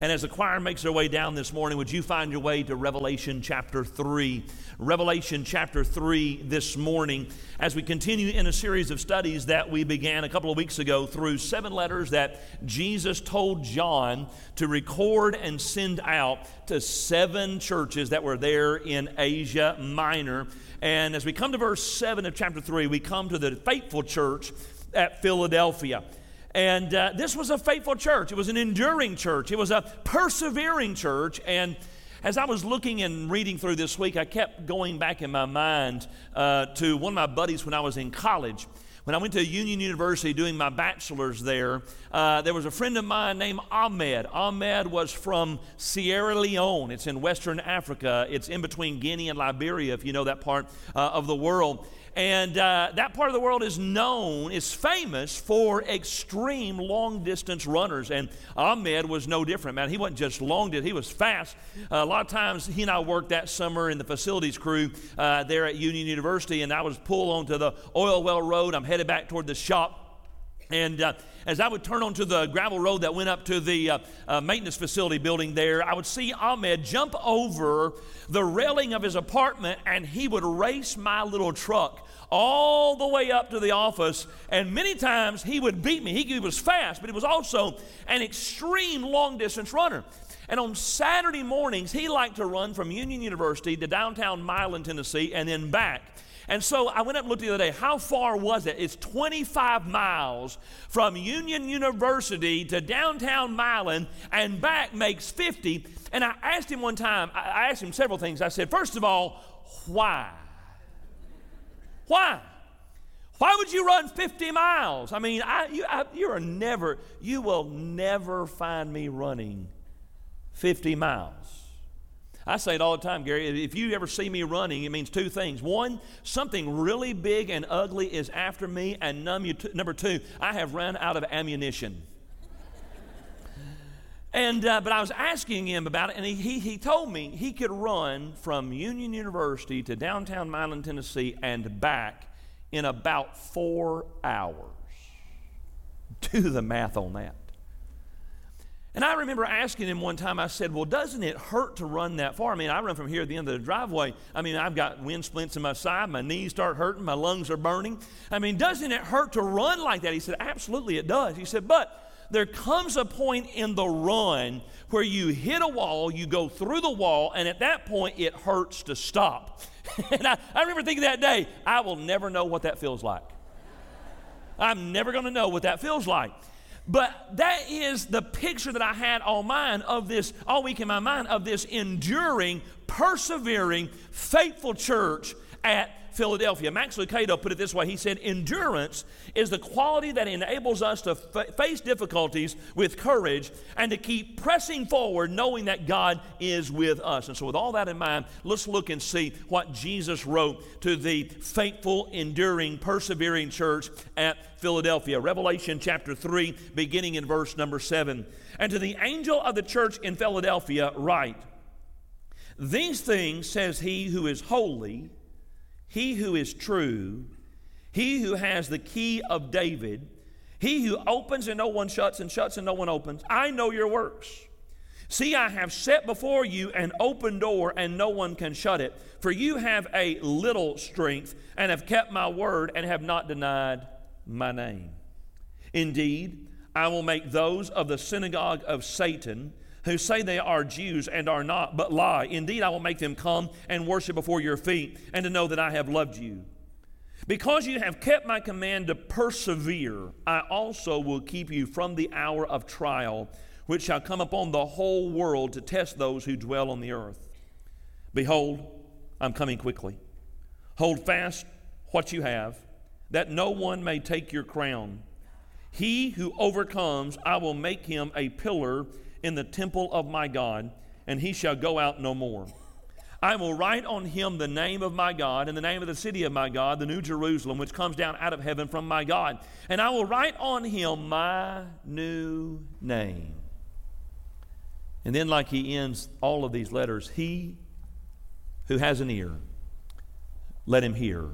And as the choir makes their way down this morning, would you find your way to Revelation chapter 3? Revelation chapter 3 this morning, as we continue in a series of studies that we began a couple of weeks ago through seven letters that Jesus told John to record and send out to seven churches that were there in Asia Minor. And as we come to verse 7 of chapter 3, we come to the faithful church at Philadelphia. And uh, this was a faithful church. It was an enduring church. It was a persevering church. And as I was looking and reading through this week, I kept going back in my mind uh, to one of my buddies when I was in college. When I went to Union University doing my bachelor's there, uh, there was a friend of mine named Ahmed. Ahmed was from Sierra Leone. It's in Western Africa. It's in between Guinea and Liberia, if you know that part uh, of the world. And uh, that part of the world is known, is famous for extreme long distance runners. And Ahmed was no different, man. He wasn't just long distance, he was fast. Uh, a lot of times he and I worked that summer in the facilities crew uh, there at Union University, and I was pulled onto the oil well road. I'm headed back toward the shop. And uh, as I would turn onto the gravel road that went up to the uh, uh, maintenance facility building there, I would see Ahmed jump over the railing of his apartment and he would race my little truck all the way up to the office. And many times he would beat me. He, he was fast, but he was also an extreme long distance runner. And on Saturday mornings, he liked to run from Union University to downtown Milan, Tennessee, and then back. And so I went up and looked the other day. How far was it? It's 25 miles from Union University to downtown Milan and back makes 50. And I asked him one time, I asked him several things. I said, first of all, why? Why? Why would you run 50 miles? I mean, I, you, I, you are never, you will never find me running 50 miles. I say it all the time, Gary. If you ever see me running, it means two things. One, something really big and ugly is after me, and number two, I have run out of ammunition. And uh, but I was asking him about it, and he, he, he told me he could run from Union University to downtown Milan, Tennessee, and back in about four hours. Do the math on that. And I remember asking him one time, I said, Well, doesn't it hurt to run that far? I mean, I run from here at the end of the driveway. I mean, I've got wind splints in my side, my knees start hurting, my lungs are burning. I mean, doesn't it hurt to run like that? He said, Absolutely, it does. He said, But there comes a point in the run where you hit a wall, you go through the wall, and at that point it hurts to stop. and I, I remember thinking that day, I will never know what that feels like. I'm never going to know what that feels like. But that is the picture that I had all mine of this, all week in my mind, of this enduring, persevering, faithful church at Philadelphia. Max Lucado put it this way He said, Endurance is the quality that enables us to f- face difficulties with courage and to keep pressing forward, knowing that God is with us. And so, with all that in mind, let's look and see what Jesus wrote to the faithful, enduring, persevering church at Philadelphia. Revelation chapter 3, beginning in verse number 7. And to the angel of the church in Philadelphia, write, These things says he who is holy he who is true, he who has the key of David, he who opens and no one shuts, and shuts and no one opens. I know your works. See, I have set before you an open door, and no one can shut it. For you have a little strength, and have kept my word, and have not denied my name. Indeed, I will make those of the synagogue of Satan who say they are Jews and are not, but lie. Indeed, I will make them come and worship before your feet, and to know that I have loved you. Because you have kept my command to persevere, I also will keep you from the hour of trial, which shall come upon the whole world to test those who dwell on the earth. Behold, I'm coming quickly. Hold fast what you have, that no one may take your crown. He who overcomes, I will make him a pillar in the temple of my God, and he shall go out no more. I will write on him the name of my God and the name of the city of my God, the New Jerusalem, which comes down out of heaven from my God. And I will write on him my new name. And then, like he ends all of these letters, he who has an ear, let him hear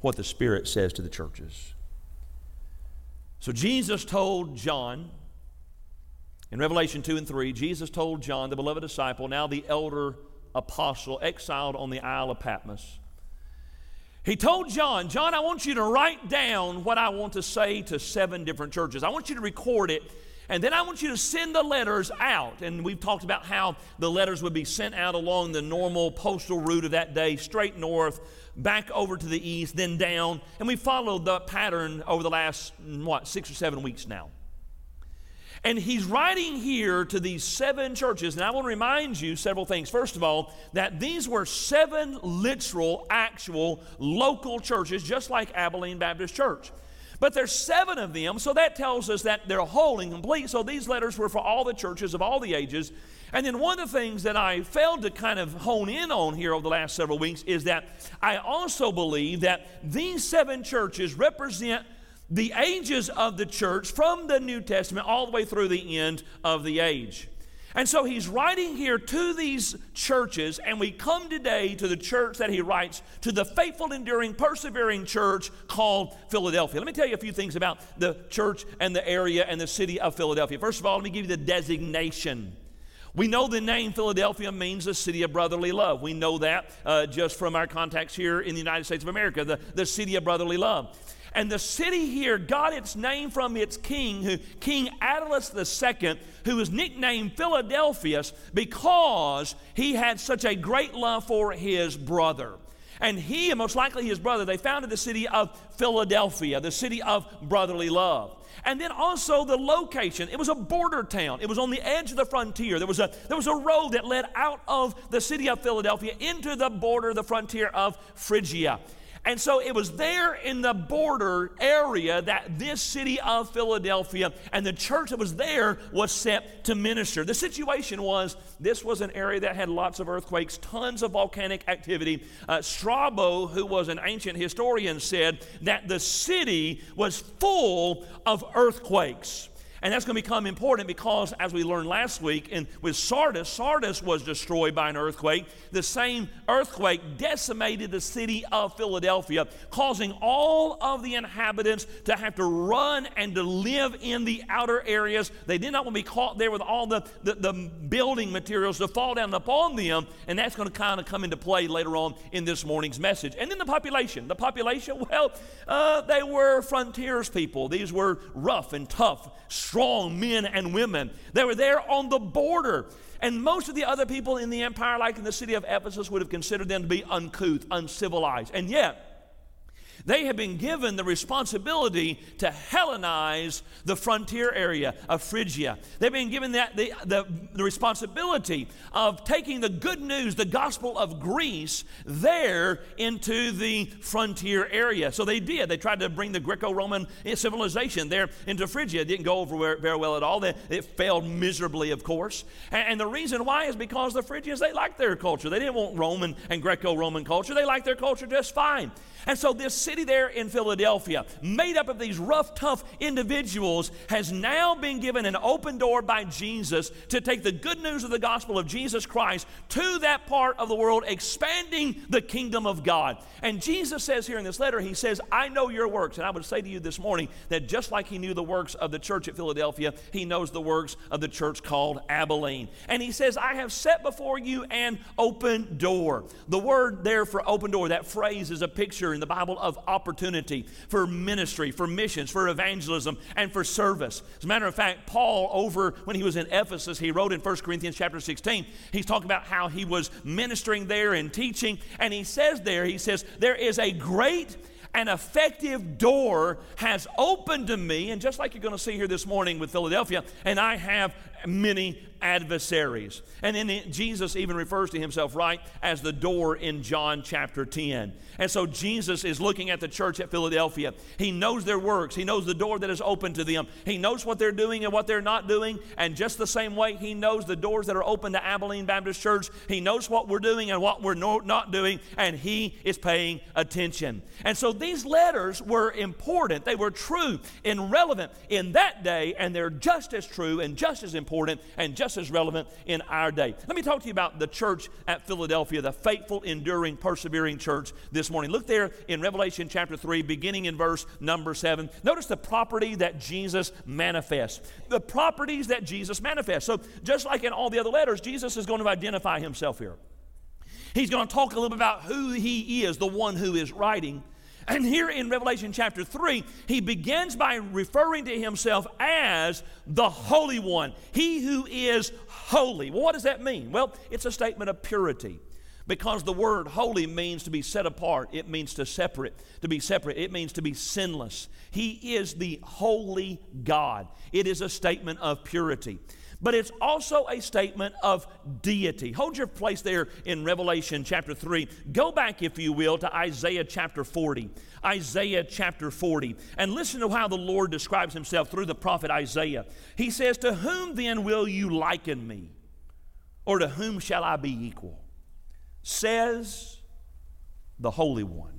what the Spirit says to the churches. So Jesus told John In Revelation 2 and 3, Jesus told John, the beloved disciple, now the elder apostle, exiled on the Isle of Patmos, he told John, John, I want you to write down what I want to say to seven different churches. I want you to record it, and then I want you to send the letters out. And we've talked about how the letters would be sent out along the normal postal route of that day, straight north, back over to the east, then down. And we followed the pattern over the last, what, six or seven weeks now. And he's writing here to these seven churches. And I want to remind you several things. First of all, that these were seven literal, actual, local churches, just like Abilene Baptist Church. But there's seven of them, so that tells us that they're whole and complete. So these letters were for all the churches of all the ages. And then one of the things that I failed to kind of hone in on here over the last several weeks is that I also believe that these seven churches represent the ages of the church from the New Testament all the way through the end of the age. And so he's writing here to these churches, and we come today to the church that he writes to the faithful, enduring, persevering church called Philadelphia. Let me tell you a few things about the church and the area and the city of Philadelphia. First of all, let me give you the designation. We know the name Philadelphia means the city of brotherly love. We know that uh, just from our contacts here in the United States of America, the, the city of brotherly love. And the city here got its name from its king, who, King Attalus II, who was nicknamed Philadelphus because he had such a great love for his brother. And he, and most likely his brother, they founded the city of Philadelphia, the city of brotherly love. And then also the location. It was a border town. It was on the edge of the frontier. There was a, there was a road that led out of the city of Philadelphia into the border, the frontier of Phrygia. And so it was there in the border area that this city of Philadelphia and the church that was there was set to minister. The situation was this was an area that had lots of earthquakes, tons of volcanic activity. Uh, Strabo, who was an ancient historian, said that the city was full of earthquakes. And that's going to become important because, as we learned last week, in, with Sardis, Sardis was destroyed by an earthquake. The same earthquake decimated the city of Philadelphia, causing all of the inhabitants to have to run and to live in the outer areas. They did not want to be caught there with all the, the, the building materials to fall down upon them. And that's going to kind of come into play later on in this morning's message. And then the population. The population, well, uh, they were frontiers people. These were rough and tough men and women. They were there on the border. And most of the other people in the empire, like in the city of Ephesus, would have considered them to be uncouth, uncivilized. And yet, they have been given the responsibility to Hellenize the frontier area of Phrygia. They've been given that, the, the, the responsibility of taking the good news, the gospel of Greece, there into the frontier area. So they did. They tried to bring the Greco Roman civilization there into Phrygia. It didn't go over very well at all. It failed miserably, of course. And, the reason why is because the Phrygians, they liked their culture. They didn't want Roman and Greco Roman culture, they liked their culture just fine. And so this city there in Philadelphia, made up of these rough, tough individuals, has now been given an open door by Jesus to take the good news of the gospel of Jesus Christ to that part of the world, expanding the kingdom of God. And Jesus says here in this letter, He says, I know your works. And I would say to you this morning that just like He knew the works of the church at Philadelphia, He knows the works of the church called Abilene. And He says, I have set before you an open door. The word there for open door, that phrase is a picture in the Bible of opportunity for ministry, for missions, for evangelism, and for service. As a matter of fact, Paul, over when he was in Ephesus, he wrote in 1 Corinthians chapter 16, he's talking about how he was ministering there and teaching. And he says there, he says, there is a great an effective door has opened to me, and just like you're going to see here this morning with Philadelphia, and I have many adversaries. And then Jesus even refers to himself, right, as the door in John chapter 10. And so Jesus is looking at the church at Philadelphia. He knows their works, He knows the door that is open to them, He knows what they're doing and what they're not doing. And just the same way, He knows the doors that are open to Abilene Baptist Church. He knows what we're doing and what we're no, not doing, and He is paying attention. And so these letters were important, they were true and relevant in that day, and they're just as true and just as important and just as relevant in our day. Let me talk to you about the church at Philadelphia, the faithful, enduring, persevering church this morning. Look there in Revelation chapter 3, beginning in verse number 7. Notice the property that Jesus manifests. The properties that Jesus manifests. So, just like in all the other letters, Jesus is going to identify himself here. He's going to talk a little bit about who he is, the one who is writing. And here in Revelation chapter 3, he begins by referring to himself as the Holy One, he who is holy. Well, what does that mean? Well, it's a statement of purity because the word holy means to be set apart, it means to separate, to be separate, it means to be sinless. He is the holy God. It is a statement of purity but it's also a statement of deity. Hold your place there in Revelation chapter 3. Go back, if you will, to Isaiah chapter 40. Isaiah chapter 40. And listen to how the Lord describes himself through the prophet Isaiah. He says, To whom then will you liken me? Or to whom shall I be equal? Says the Holy One.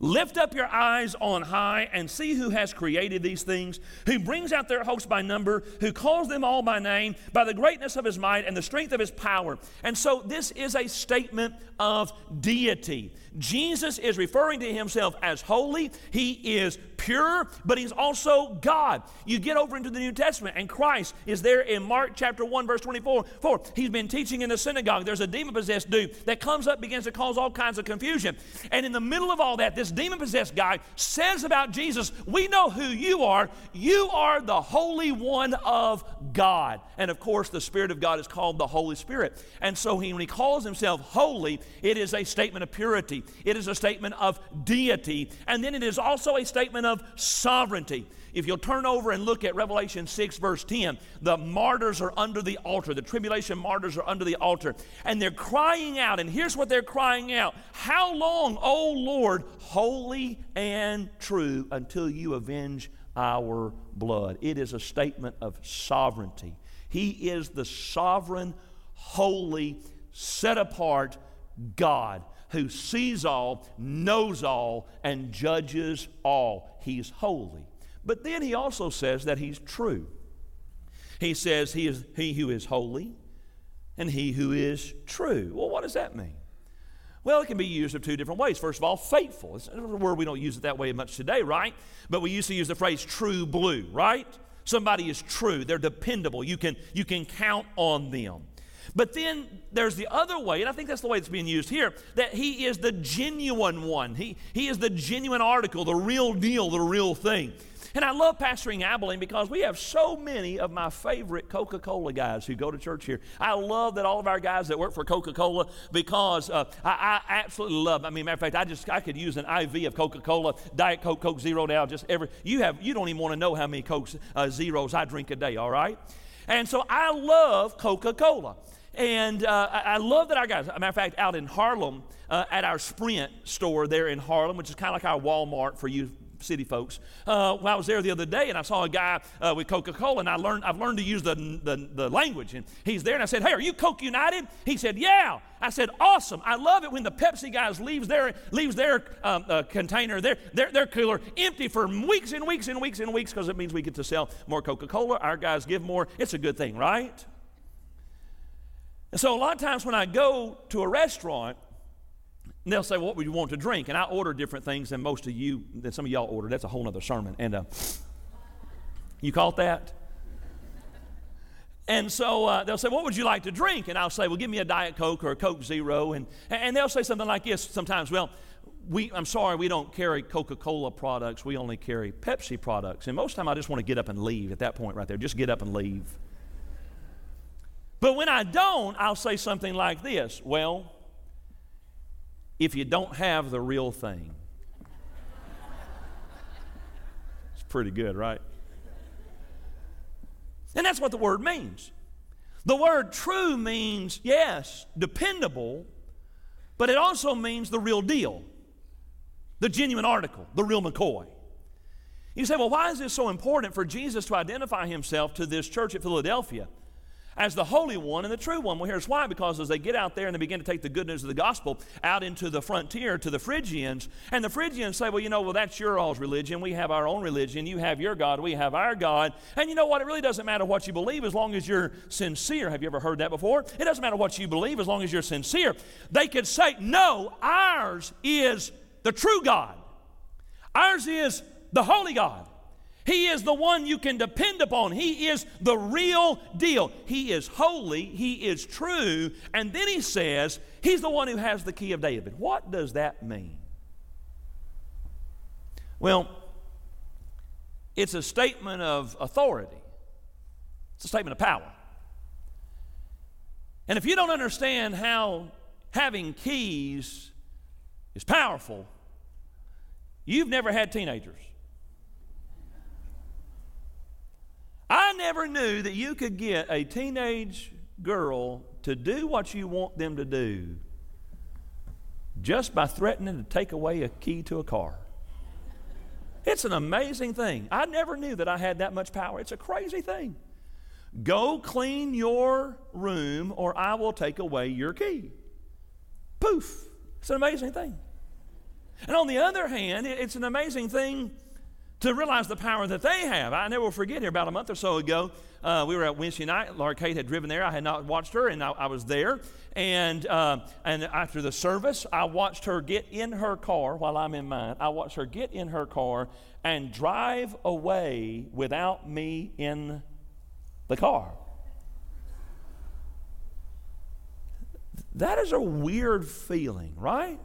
Lift up your eyes on high and see who has created these things, who brings out their hosts by number, who calls them all by name, by the greatness of his might and the strength of his power. And so this is a statement of deity. Jesus is referring to himself as holy. He is pure, but he's also God. You get over into the New Testament, and Christ is there in Mark chapter 1, verse 24. For he's been teaching in the synagogue. There's a demon possessed dude that comes up, begins to cause all kinds of confusion. And in the middle of all that, this demon possessed guy says about Jesus, We know who you are. You are the Holy One of God. And of course, the Spirit of God is called the Holy Spirit. And so he, when he calls himself holy, it is a statement of purity, it is a statement of deity, and then it is also a statement of sovereignty. If you'll turn over and look at Revelation 6, verse 10, the martyrs are under the altar. The tribulation martyrs are under the altar. And they're crying out. And here's what they're crying out How long, O Lord, holy and true, until you avenge our blood? It is a statement of sovereignty. He is the sovereign, holy, set apart God who sees all, knows all, and judges all. He's holy. But then he also says that he's true. He says he is he who is holy and he who is true. Well, what does that mean? Well, it can be used of two different ways. First of all, faithful. It's a word we don't use it that way much today, right? But we used to use the phrase true blue, right? Somebody is true. They're dependable. You can, you can count on them. But then there's the other way, and I think that's the way it's being used here, that he is the genuine one. He, he is the genuine article, the real deal, the real thing. And I love pastoring Abilene because we have so many of my favorite Coca Cola guys who go to church here. I love that all of our guys that work for Coca Cola because uh, I, I, absolutely love. I mean, matter of fact, I just I could use an IV of Coca Cola, Diet Coke, Coke Zero now. Just every you have you don't even want to know how many Coke uh, Zeros I drink a day. All right, and so I love Coca Cola. And uh, I love that our guys, matter of fact, out in Harlem, uh, at our Sprint store there in Harlem, which is kind of like our Walmart for you city folks. Uh, well, I was there the other day and I saw a guy uh, with Coca Cola, and I learned, I've learned to use the, the, the, language. And he's there, and I said, Hey, are you Coke United? He said, Yeah. I said, Awesome. I love it when the Pepsi guys leaves their, leaves their um, uh, container, their, their, their cooler empty for weeks and weeks and weeks and weeks because it means we get to sell more Coca Cola. Our guys give more. It's a good thing, right? And so a lot of times when I go to a restaurant, they'll say, well, What would you want to drink? And I order different things than most of you, than some of y'all order. That's a whole other sermon. And uh, you caught that? And so uh, they'll say, What would you like to drink? And I'll say, Well, give me a Diet Coke or a Coke Zero. And, and they'll say something like this sometimes, Well, we, I'm sorry, we don't carry Coca Cola products. We only carry Pepsi products. And most of the time, I just want to get up and leave at that point right there. Just get up and leave. But when I don't, I'll say something like this Well, if you don't have the real thing, it's pretty good, right? And that's what the word means. The word true means, yes, dependable, but it also means the real deal, the genuine article, the real McCoy. You say, well, why is this so important for Jesus to identify himself to this church at Philadelphia? As the Holy One and the true one. Well, here's why because as they get out there and they begin to take the good news of the gospel out into the frontier to the Phrygians, and the Phrygians say, Well, you know, well, that's your all's religion. We have our own religion. You have your God. We have our God. And you know what? It really doesn't matter what you believe as long as you're sincere. Have you ever heard that before? It doesn't matter what you believe as long as you're sincere. They could say, No, ours is the true God, ours is the holy God. He is the one you can depend upon. He is the real deal. He is holy. He is true. And then he says, He's the one who has the key of David. What does that mean? Well, it's a statement of authority, it's a statement of power. And if you don't understand how having keys is powerful, you've never had teenagers. I never knew that you could get a teenage girl to do what you want them to do just by threatening to take away a key to a car. It's an amazing thing. I never knew that I had that much power. It's a crazy thing. Go clean your room, or I will take away your key. Poof. It's an amazing thing. And on the other hand, it's an amazing thing to realize the power that they have. I never forget here about a month or so ago. Uh, we were at Wednesday night. Laura Kate had driven there. I had not watched her, and I, I was there. And, uh, and after the service, I watched her get in her car while I'm in mine. I watched her get in her car and drive away without me in the car. That is a weird feeling, right?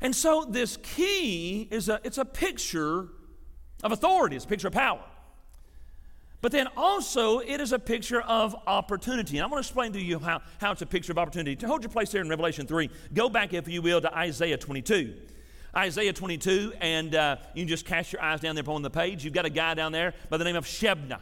And so this key is a, it's a picture of authority, it's a picture of power. But then also, it is a picture of opportunity. And I want to explain to you how, how it's a picture of opportunity. To hold your place there in Revelation 3, go back, if you will, to Isaiah 22. Isaiah 22, and uh, you can just cast your eyes down there upon the page. You've got a guy down there by the name of Shebna.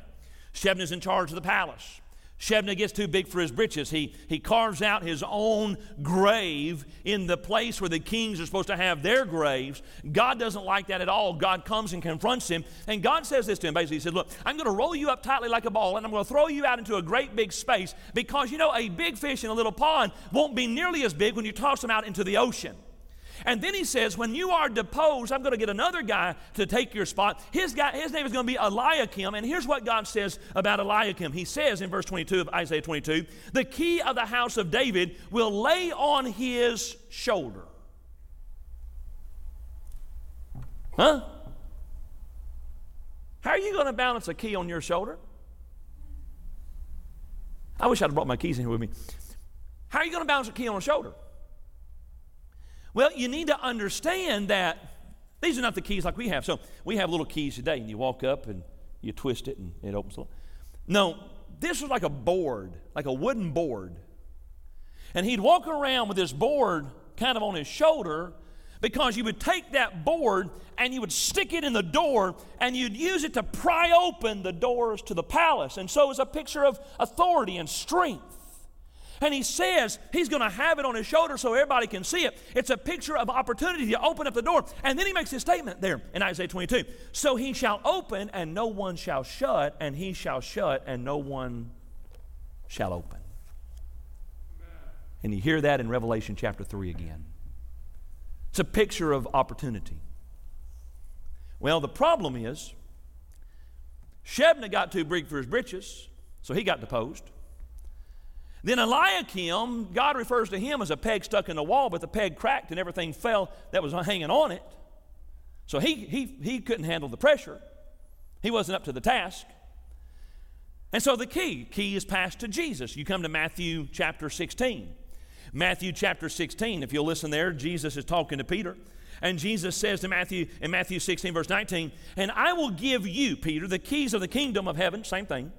Shebna's in charge of the palace. Shebna gets too big for his britches. He, he carves out his own grave in the place where the kings are supposed to have their graves. God doesn't like that at all. God comes and confronts him. And God says this to him basically He says, Look, I'm going to roll you up tightly like a ball and I'm going to throw you out into a great big space because you know, a big fish in a little pond won't be nearly as big when you toss them out into the ocean. And then he says, When you are deposed, I'm going to get another guy to take your spot. His, guy, his name is going to be Eliakim. And here's what God says about Eliakim. He says in verse 22 of Isaiah 22 The key of the house of David will lay on his shoulder. Huh? How are you going to balance a key on your shoulder? I wish I'd brought my keys in here with me. How are you going to balance a key on a shoulder? Well, you need to understand that these are not the keys like we have. So we have little keys today, and you walk up and you twist it and it opens. No, this was like a board, like a wooden board. And he'd walk around with this board kind of on his shoulder because you would take that board and you would stick it in the door and you'd use it to pry open the doors to the palace. And so it's a picture of authority and strength. And he says he's going to have it on his shoulder so everybody can see it. It's a picture of opportunity to open up the door. And then he makes his statement there in Isaiah 22. So he shall open and no one shall shut, and he shall shut and no one shall open. And you hear that in Revelation chapter 3 again. It's a picture of opportunity. Well, the problem is, Shebna got too big for his britches, so he got deposed. Then Eliakim, God refers to him as a peg stuck in the wall, but the peg cracked and everything fell that was hanging on it. So he, he, he couldn't handle the pressure. He wasn't up to the task. And so the key, key is passed to Jesus. You come to Matthew chapter 16. Matthew chapter 16, if you'll listen there, Jesus is talking to Peter. And Jesus says to Matthew in Matthew 16, verse 19, And I will give you, Peter, the keys of the kingdom of heaven, same thing.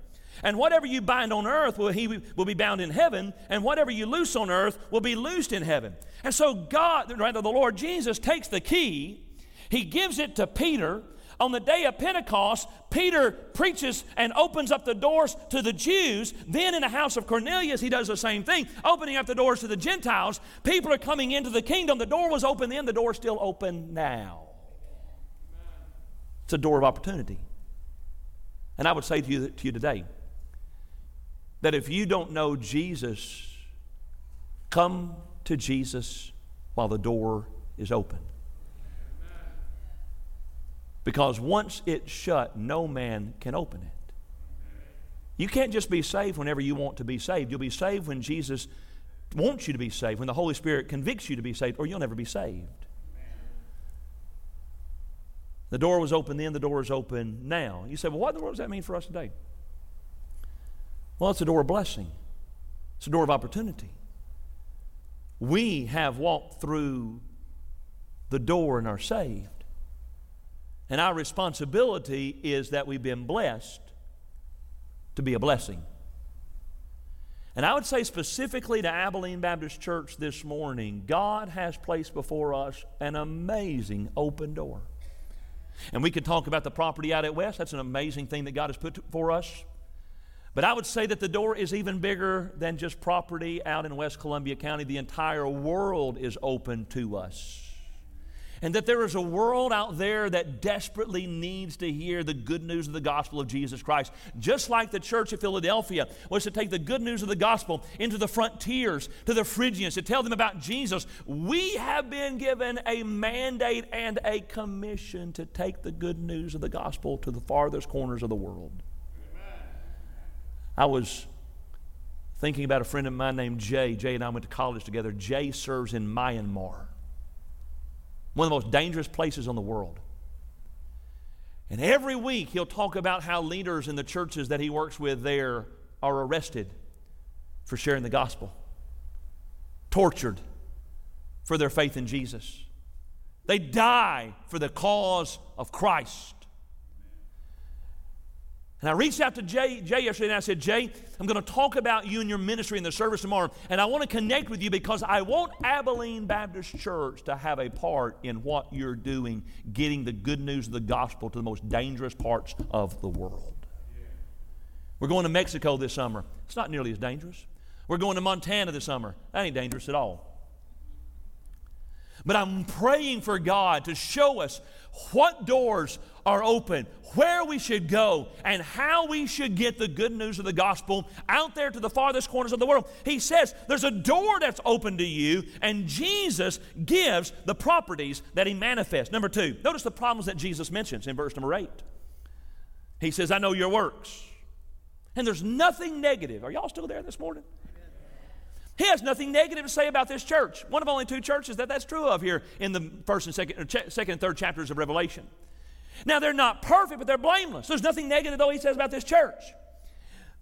And whatever you bind on earth will, he will be bound in heaven, and whatever you loose on earth will be loosed in heaven. And so God, rather the Lord Jesus, takes the key, he gives it to Peter. On the day of Pentecost, Peter preaches and opens up the doors to the Jews. Then in the house of Cornelius, he does the same thing, opening up the doors to the Gentiles. People are coming into the kingdom. The door was open then, the door is still open now. It's a door of opportunity. And I would say to you, to you today, that if you don't know Jesus, come to Jesus while the door is open. Because once it's shut, no man can open it. You can't just be saved whenever you want to be saved. You'll be saved when Jesus wants you to be saved, when the Holy Spirit convicts you to be saved, or you'll never be saved. The door was open then, the door is open now. You say, well, what in the world does that mean for us today? Well, it's a door of blessing, it's a door of opportunity. We have walked through the door and are saved. And our responsibility is that we've been blessed to be a blessing. And I would say specifically to Abilene Baptist Church this morning, God has placed before us an amazing open door. And we could talk about the property out at West. That's an amazing thing that God has put for us. But I would say that the door is even bigger than just property out in West Columbia County. The entire world is open to us and that there is a world out there that desperately needs to hear the good news of the gospel of Jesus Christ. Just like the church of Philadelphia was to take the good news of the gospel into the frontiers, to the Phrygians, to tell them about Jesus, we have been given a mandate and a commission to take the good news of the gospel to the farthest corners of the world. I was thinking about a friend of mine named Jay. Jay and I went to college together. Jay serves in Myanmar one of the most dangerous places on the world. And every week he'll talk about how leaders in the churches that he works with there are arrested for sharing the gospel, tortured for their faith in Jesus. They die for the cause of Christ. And I reached out to Jay, Jay yesterday and I said, Jay, I'm going to talk about you and your ministry in the service tomorrow. And I want to connect with you because I want Abilene Baptist Church to have a part in what you're doing, getting the good news of the gospel to the most dangerous parts of the world. We're going to Mexico this summer. It's not nearly as dangerous. We're going to Montana this summer. That ain't dangerous at all. But I'm praying for God to show us what doors are open, where we should go, and how we should get the good news of the gospel out there to the farthest corners of the world. He says there's a door that's open to you, and Jesus gives the properties that He manifests. Number two, notice the problems that Jesus mentions in verse number eight. He says, I know your works. And there's nothing negative. Are y'all still there this morning? He has nothing negative to say about this church. One of only two churches that that's true of here in the first and second, second and third chapters of Revelation. Now, they're not perfect, but they're blameless. There's nothing negative, though, he says about this church.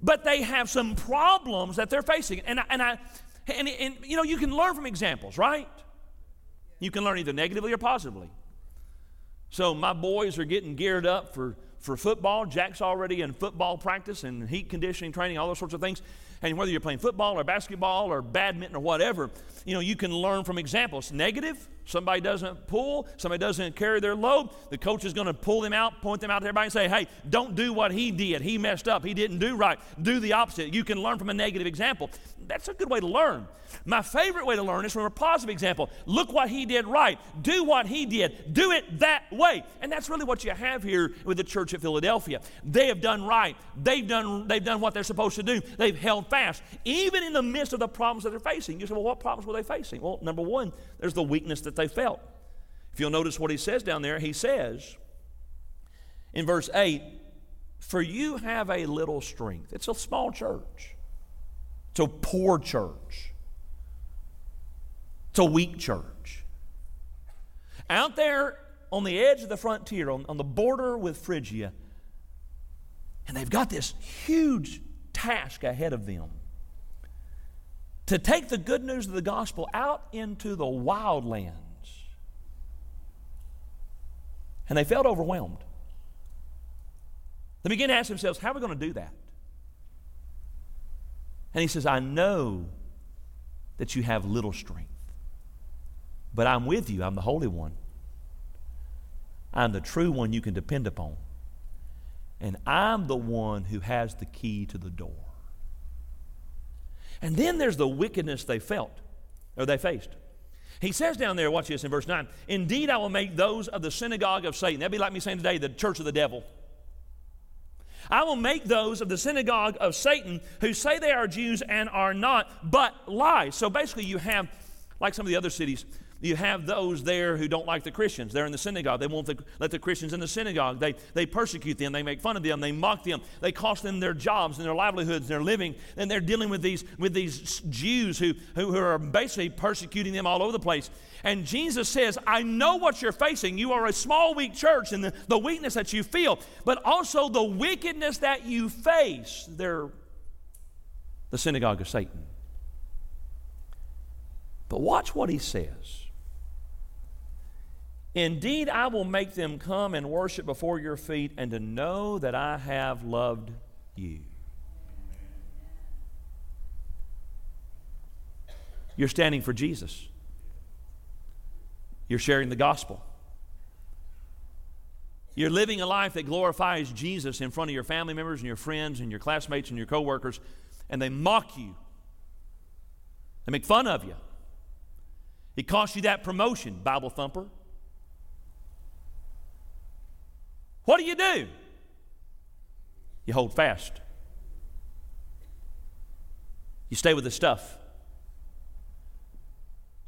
But they have some problems that they're facing. And, I, and, I, and, and, you know, you can learn from examples, right? You can learn either negatively or positively. So, my boys are getting geared up for, for football. Jack's already in football practice and heat conditioning training, all those sorts of things. And whether you're playing football or basketball or badminton or whatever, you know, you can learn from examples. Negative, somebody doesn't pull, somebody doesn't carry their load, the coach is going to pull them out, point them out to everybody and say, hey, don't do what he did. He messed up. He didn't do right. Do the opposite. You can learn from a negative example. That's a good way to learn. My favorite way to learn is from a positive example. Look what he did right. Do what he did. Do it that way. And that's really what you have here with the church at Philadelphia. They have done right. They've done, they've done what they're supposed to do. They've held fast, even in the midst of the problems that they're facing. You say, well, what problems were they facing? Well, number one, there's the weakness that they felt. If you'll notice what he says down there, he says in verse 8, For you have a little strength. It's a small church, it's a poor church, it's a weak church. Out there on the edge of the frontier, on, on the border with Phrygia, and they've got this huge task ahead of them to take the good news of the gospel out into the wild lands. And they felt overwhelmed. They began to ask themselves, How are we going to do that? And he says, I know that you have little strength, but I'm with you. I'm the Holy One. I'm the true one you can depend upon. And I'm the one who has the key to the door. And then there's the wickedness they felt or they faced. He says down there, watch this in verse 9 Indeed, I will make those of the synagogue of Satan. That'd be like me saying today, the church of the devil. I will make those of the synagogue of Satan who say they are Jews and are not, but lie. So basically, you have, like some of the other cities, you have those there who don't like the Christians. They're in the synagogue. They won't let the Christians in the synagogue. They, they persecute them. They make fun of them. They mock them. They cost them their jobs and their livelihoods and their living. And they're dealing with these, with these Jews who, who, who are basically persecuting them all over the place. And Jesus says, I know what you're facing. You are a small, weak church and the, the weakness that you feel, but also the wickedness that you face. They're the synagogue of Satan. But watch what he says. Indeed, I will make them come and worship before your feet and to know that I have loved you. You're standing for Jesus. You're sharing the gospel. You're living a life that glorifies Jesus in front of your family members and your friends and your classmates and your coworkers, and they mock you. They make fun of you. It costs you that promotion, Bible thumper. What do you do? You hold fast. You stay with the stuff.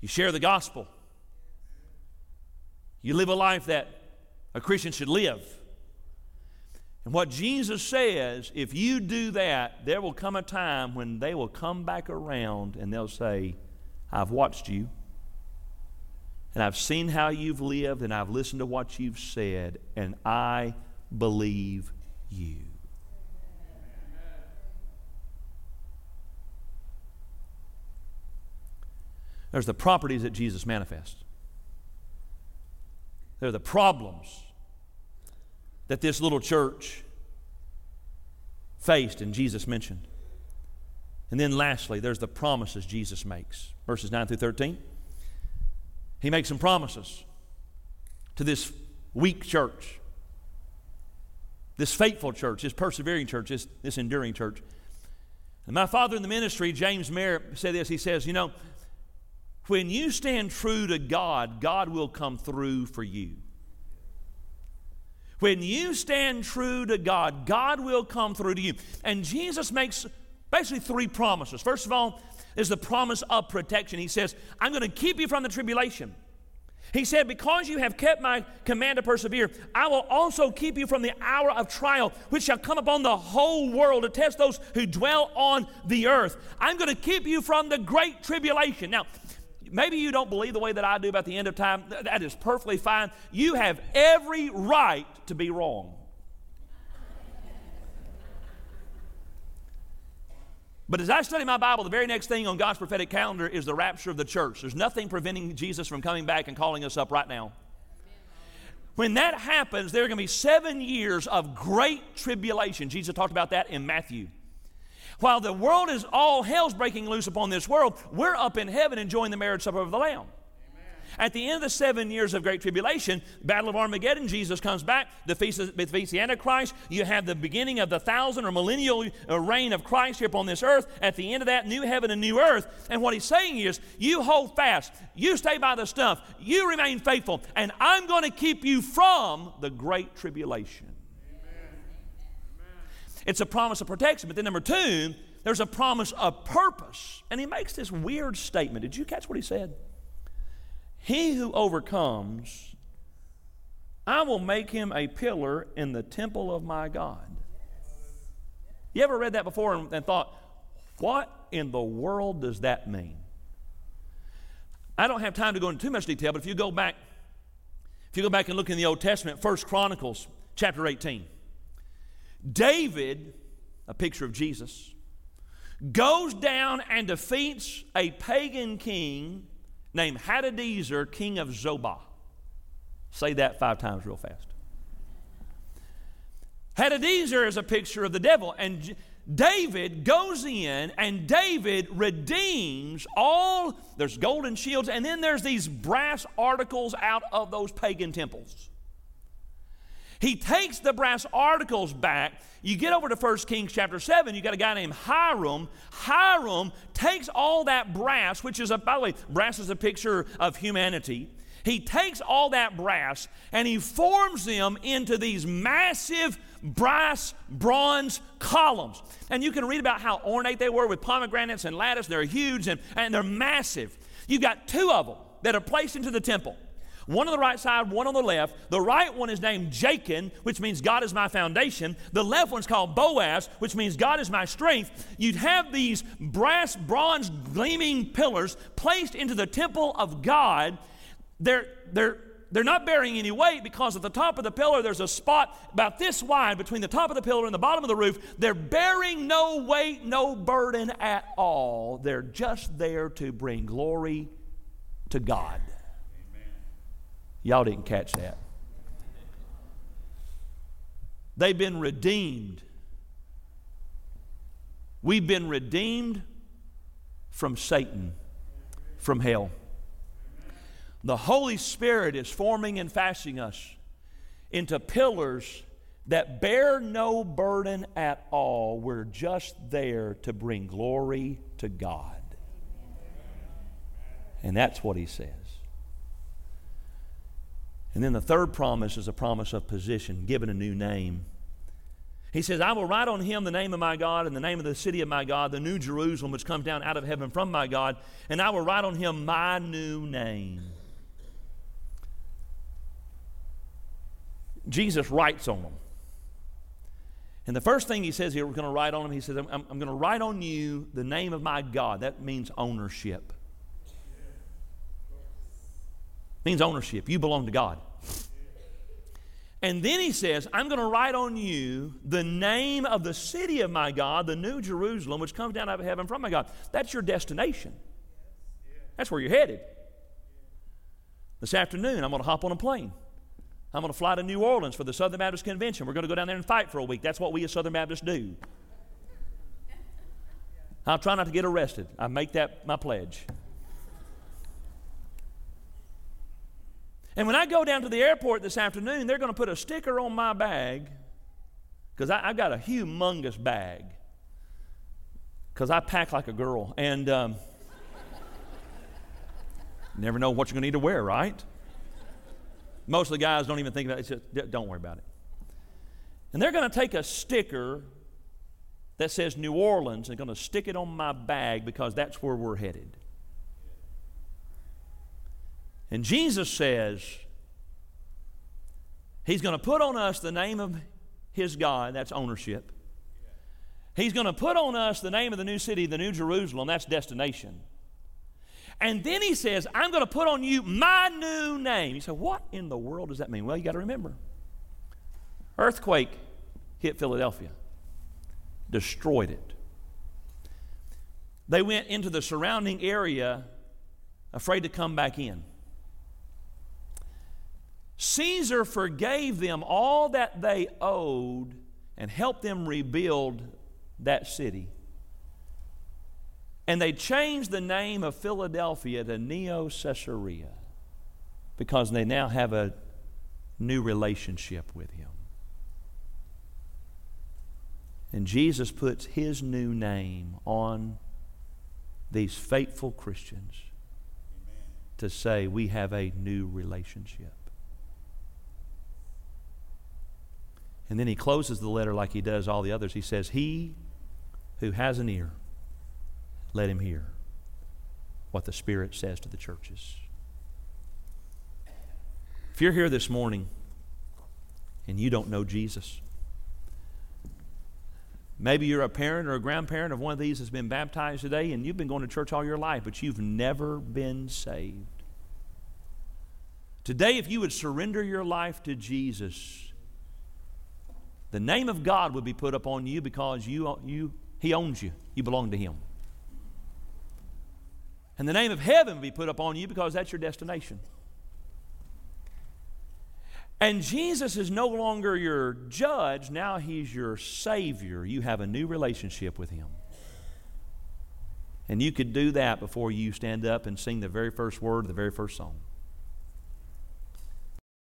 You share the gospel. You live a life that a Christian should live. And what Jesus says, if you do that, there will come a time when they will come back around and they'll say, I've watched you and I've seen how you've lived, and I've listened to what you've said, and I believe you. There's the properties that Jesus manifests. There are the problems that this little church faced and Jesus mentioned. And then lastly, there's the promises Jesus makes. Verses 9 through 13. He makes some promises to this weak church, this faithful church, this persevering church, this, this enduring church. And my father in the ministry, James Merritt, said this. He says, You know, when you stand true to God, God will come through for you. When you stand true to God, God will come through to you. And Jesus makes basically three promises. First of all, is the promise of protection. He says, I'm going to keep you from the tribulation. He said, Because you have kept my command to persevere, I will also keep you from the hour of trial, which shall come upon the whole world to test those who dwell on the earth. I'm going to keep you from the great tribulation. Now, maybe you don't believe the way that I do about the end of time. That is perfectly fine. You have every right to be wrong. But as I study my Bible, the very next thing on God's prophetic calendar is the rapture of the church. There's nothing preventing Jesus from coming back and calling us up right now. When that happens, there are going to be seven years of great tribulation. Jesus talked about that in Matthew. While the world is all hell's breaking loose upon this world, we're up in heaven enjoying the marriage supper of the Lamb. At the end of the seven years of great tribulation, Battle of Armageddon, Jesus comes back, defeats, defeats the feast of the Antichrist. You have the beginning of the thousand or millennial uh, reign of Christ here upon this earth. At the end of that, new heaven and new earth. And what he's saying is, you hold fast, you stay by the stuff, you remain faithful, and I'm going to keep you from the great tribulation. It's a promise of protection. But then, number two, there's a promise of purpose. And he makes this weird statement. Did you catch what he said? He who overcomes, I will make him a pillar in the temple of my God. You ever read that before and, and thought, what in the world does that mean? I don't have time to go into too much detail, but if you go back, if you go back and look in the Old Testament, First Chronicles chapter 18, David, a picture of Jesus, goes down and defeats a pagan king named Hadadezer, king of Zobah. Say that five times real fast. Hadadezer is a picture of the devil, and David goes in and David redeems all, there's golden shields, and then there's these brass articles out of those pagan temples. He takes the brass articles back. You get over to 1 Kings chapter 7, you got a guy named Hiram. Hiram takes all that brass, which is, a, by the way, brass is a picture of humanity. He takes all that brass and he forms them into these massive brass, bronze columns. And you can read about how ornate they were with pomegranates and lattice. They're huge and, and they're massive. You've got two of them that are placed into the temple. One on the right side, one on the left. The right one is named Jachin, which means God is my foundation. The left one's called Boaz, which means God is my strength. You'd have these brass, bronze, gleaming pillars placed into the temple of God. They're, they're, they're not bearing any weight because at the top of the pillar there's a spot about this wide between the top of the pillar and the bottom of the roof. They're bearing no weight, no burden at all. They're just there to bring glory to God. Y'all didn't catch that. They've been redeemed. We've been redeemed from Satan, from hell. The Holy Spirit is forming and fashioning us into pillars that bear no burden at all. We're just there to bring glory to God. And that's what he says. And then the third promise is a promise of position, given a new name. He says, I will write on him the name of my God and the name of the city of my God, the new Jerusalem, which comes down out of heaven from my God, and I will write on him my new name. Jesus writes on them. And the first thing he says here, we're going to write on him, he says, I'm, I'm going to write on you the name of my God. That means ownership means ownership. You belong to God. And then he says, I'm going to write on you the name of the city of my God, the new Jerusalem, which comes down out of heaven from my God. That's your destination. That's where you're headed. This afternoon, I'm going to hop on a plane. I'm going to fly to New Orleans for the Southern Baptist Convention. We're going to go down there and fight for a week. That's what we as Southern Baptists do. I'll try not to get arrested. I make that my pledge. And when I go down to the airport this afternoon, they're going to put a sticker on my bag because I've got a humongous bag because I pack like a girl. And um, never know what you're going to need to wear, right? Most of the guys don't even think about it. Just, don't worry about it. And they're going to take a sticker that says New Orleans and going to stick it on my bag because that's where we're headed. And Jesus says, He's going to put on us the name of His God, that's ownership. He's going to put on us the name of the new city, the new Jerusalem, that's destination. And then he says, I'm going to put on you my new name. You say, What in the world does that mean? Well, you got to remember earthquake hit Philadelphia, destroyed it. They went into the surrounding area afraid to come back in. Caesar forgave them all that they owed and helped them rebuild that city. And they changed the name of Philadelphia to Neo Caesarea because they now have a new relationship with him. And Jesus puts his new name on these faithful Christians Amen. to say we have a new relationship. And then he closes the letter like he does all the others. He says, He who has an ear, let him hear what the Spirit says to the churches. If you're here this morning and you don't know Jesus, maybe you're a parent or a grandparent of one of these that's been baptized today and you've been going to church all your life, but you've never been saved. Today, if you would surrender your life to Jesus, the name of God would be put upon you because you, you, He owns you. You belong to Him. And the name of heaven would be put upon you because that's your destination. And Jesus is no longer your judge, now He's your Savior. You have a new relationship with Him. And you could do that before you stand up and sing the very first word of the very first song.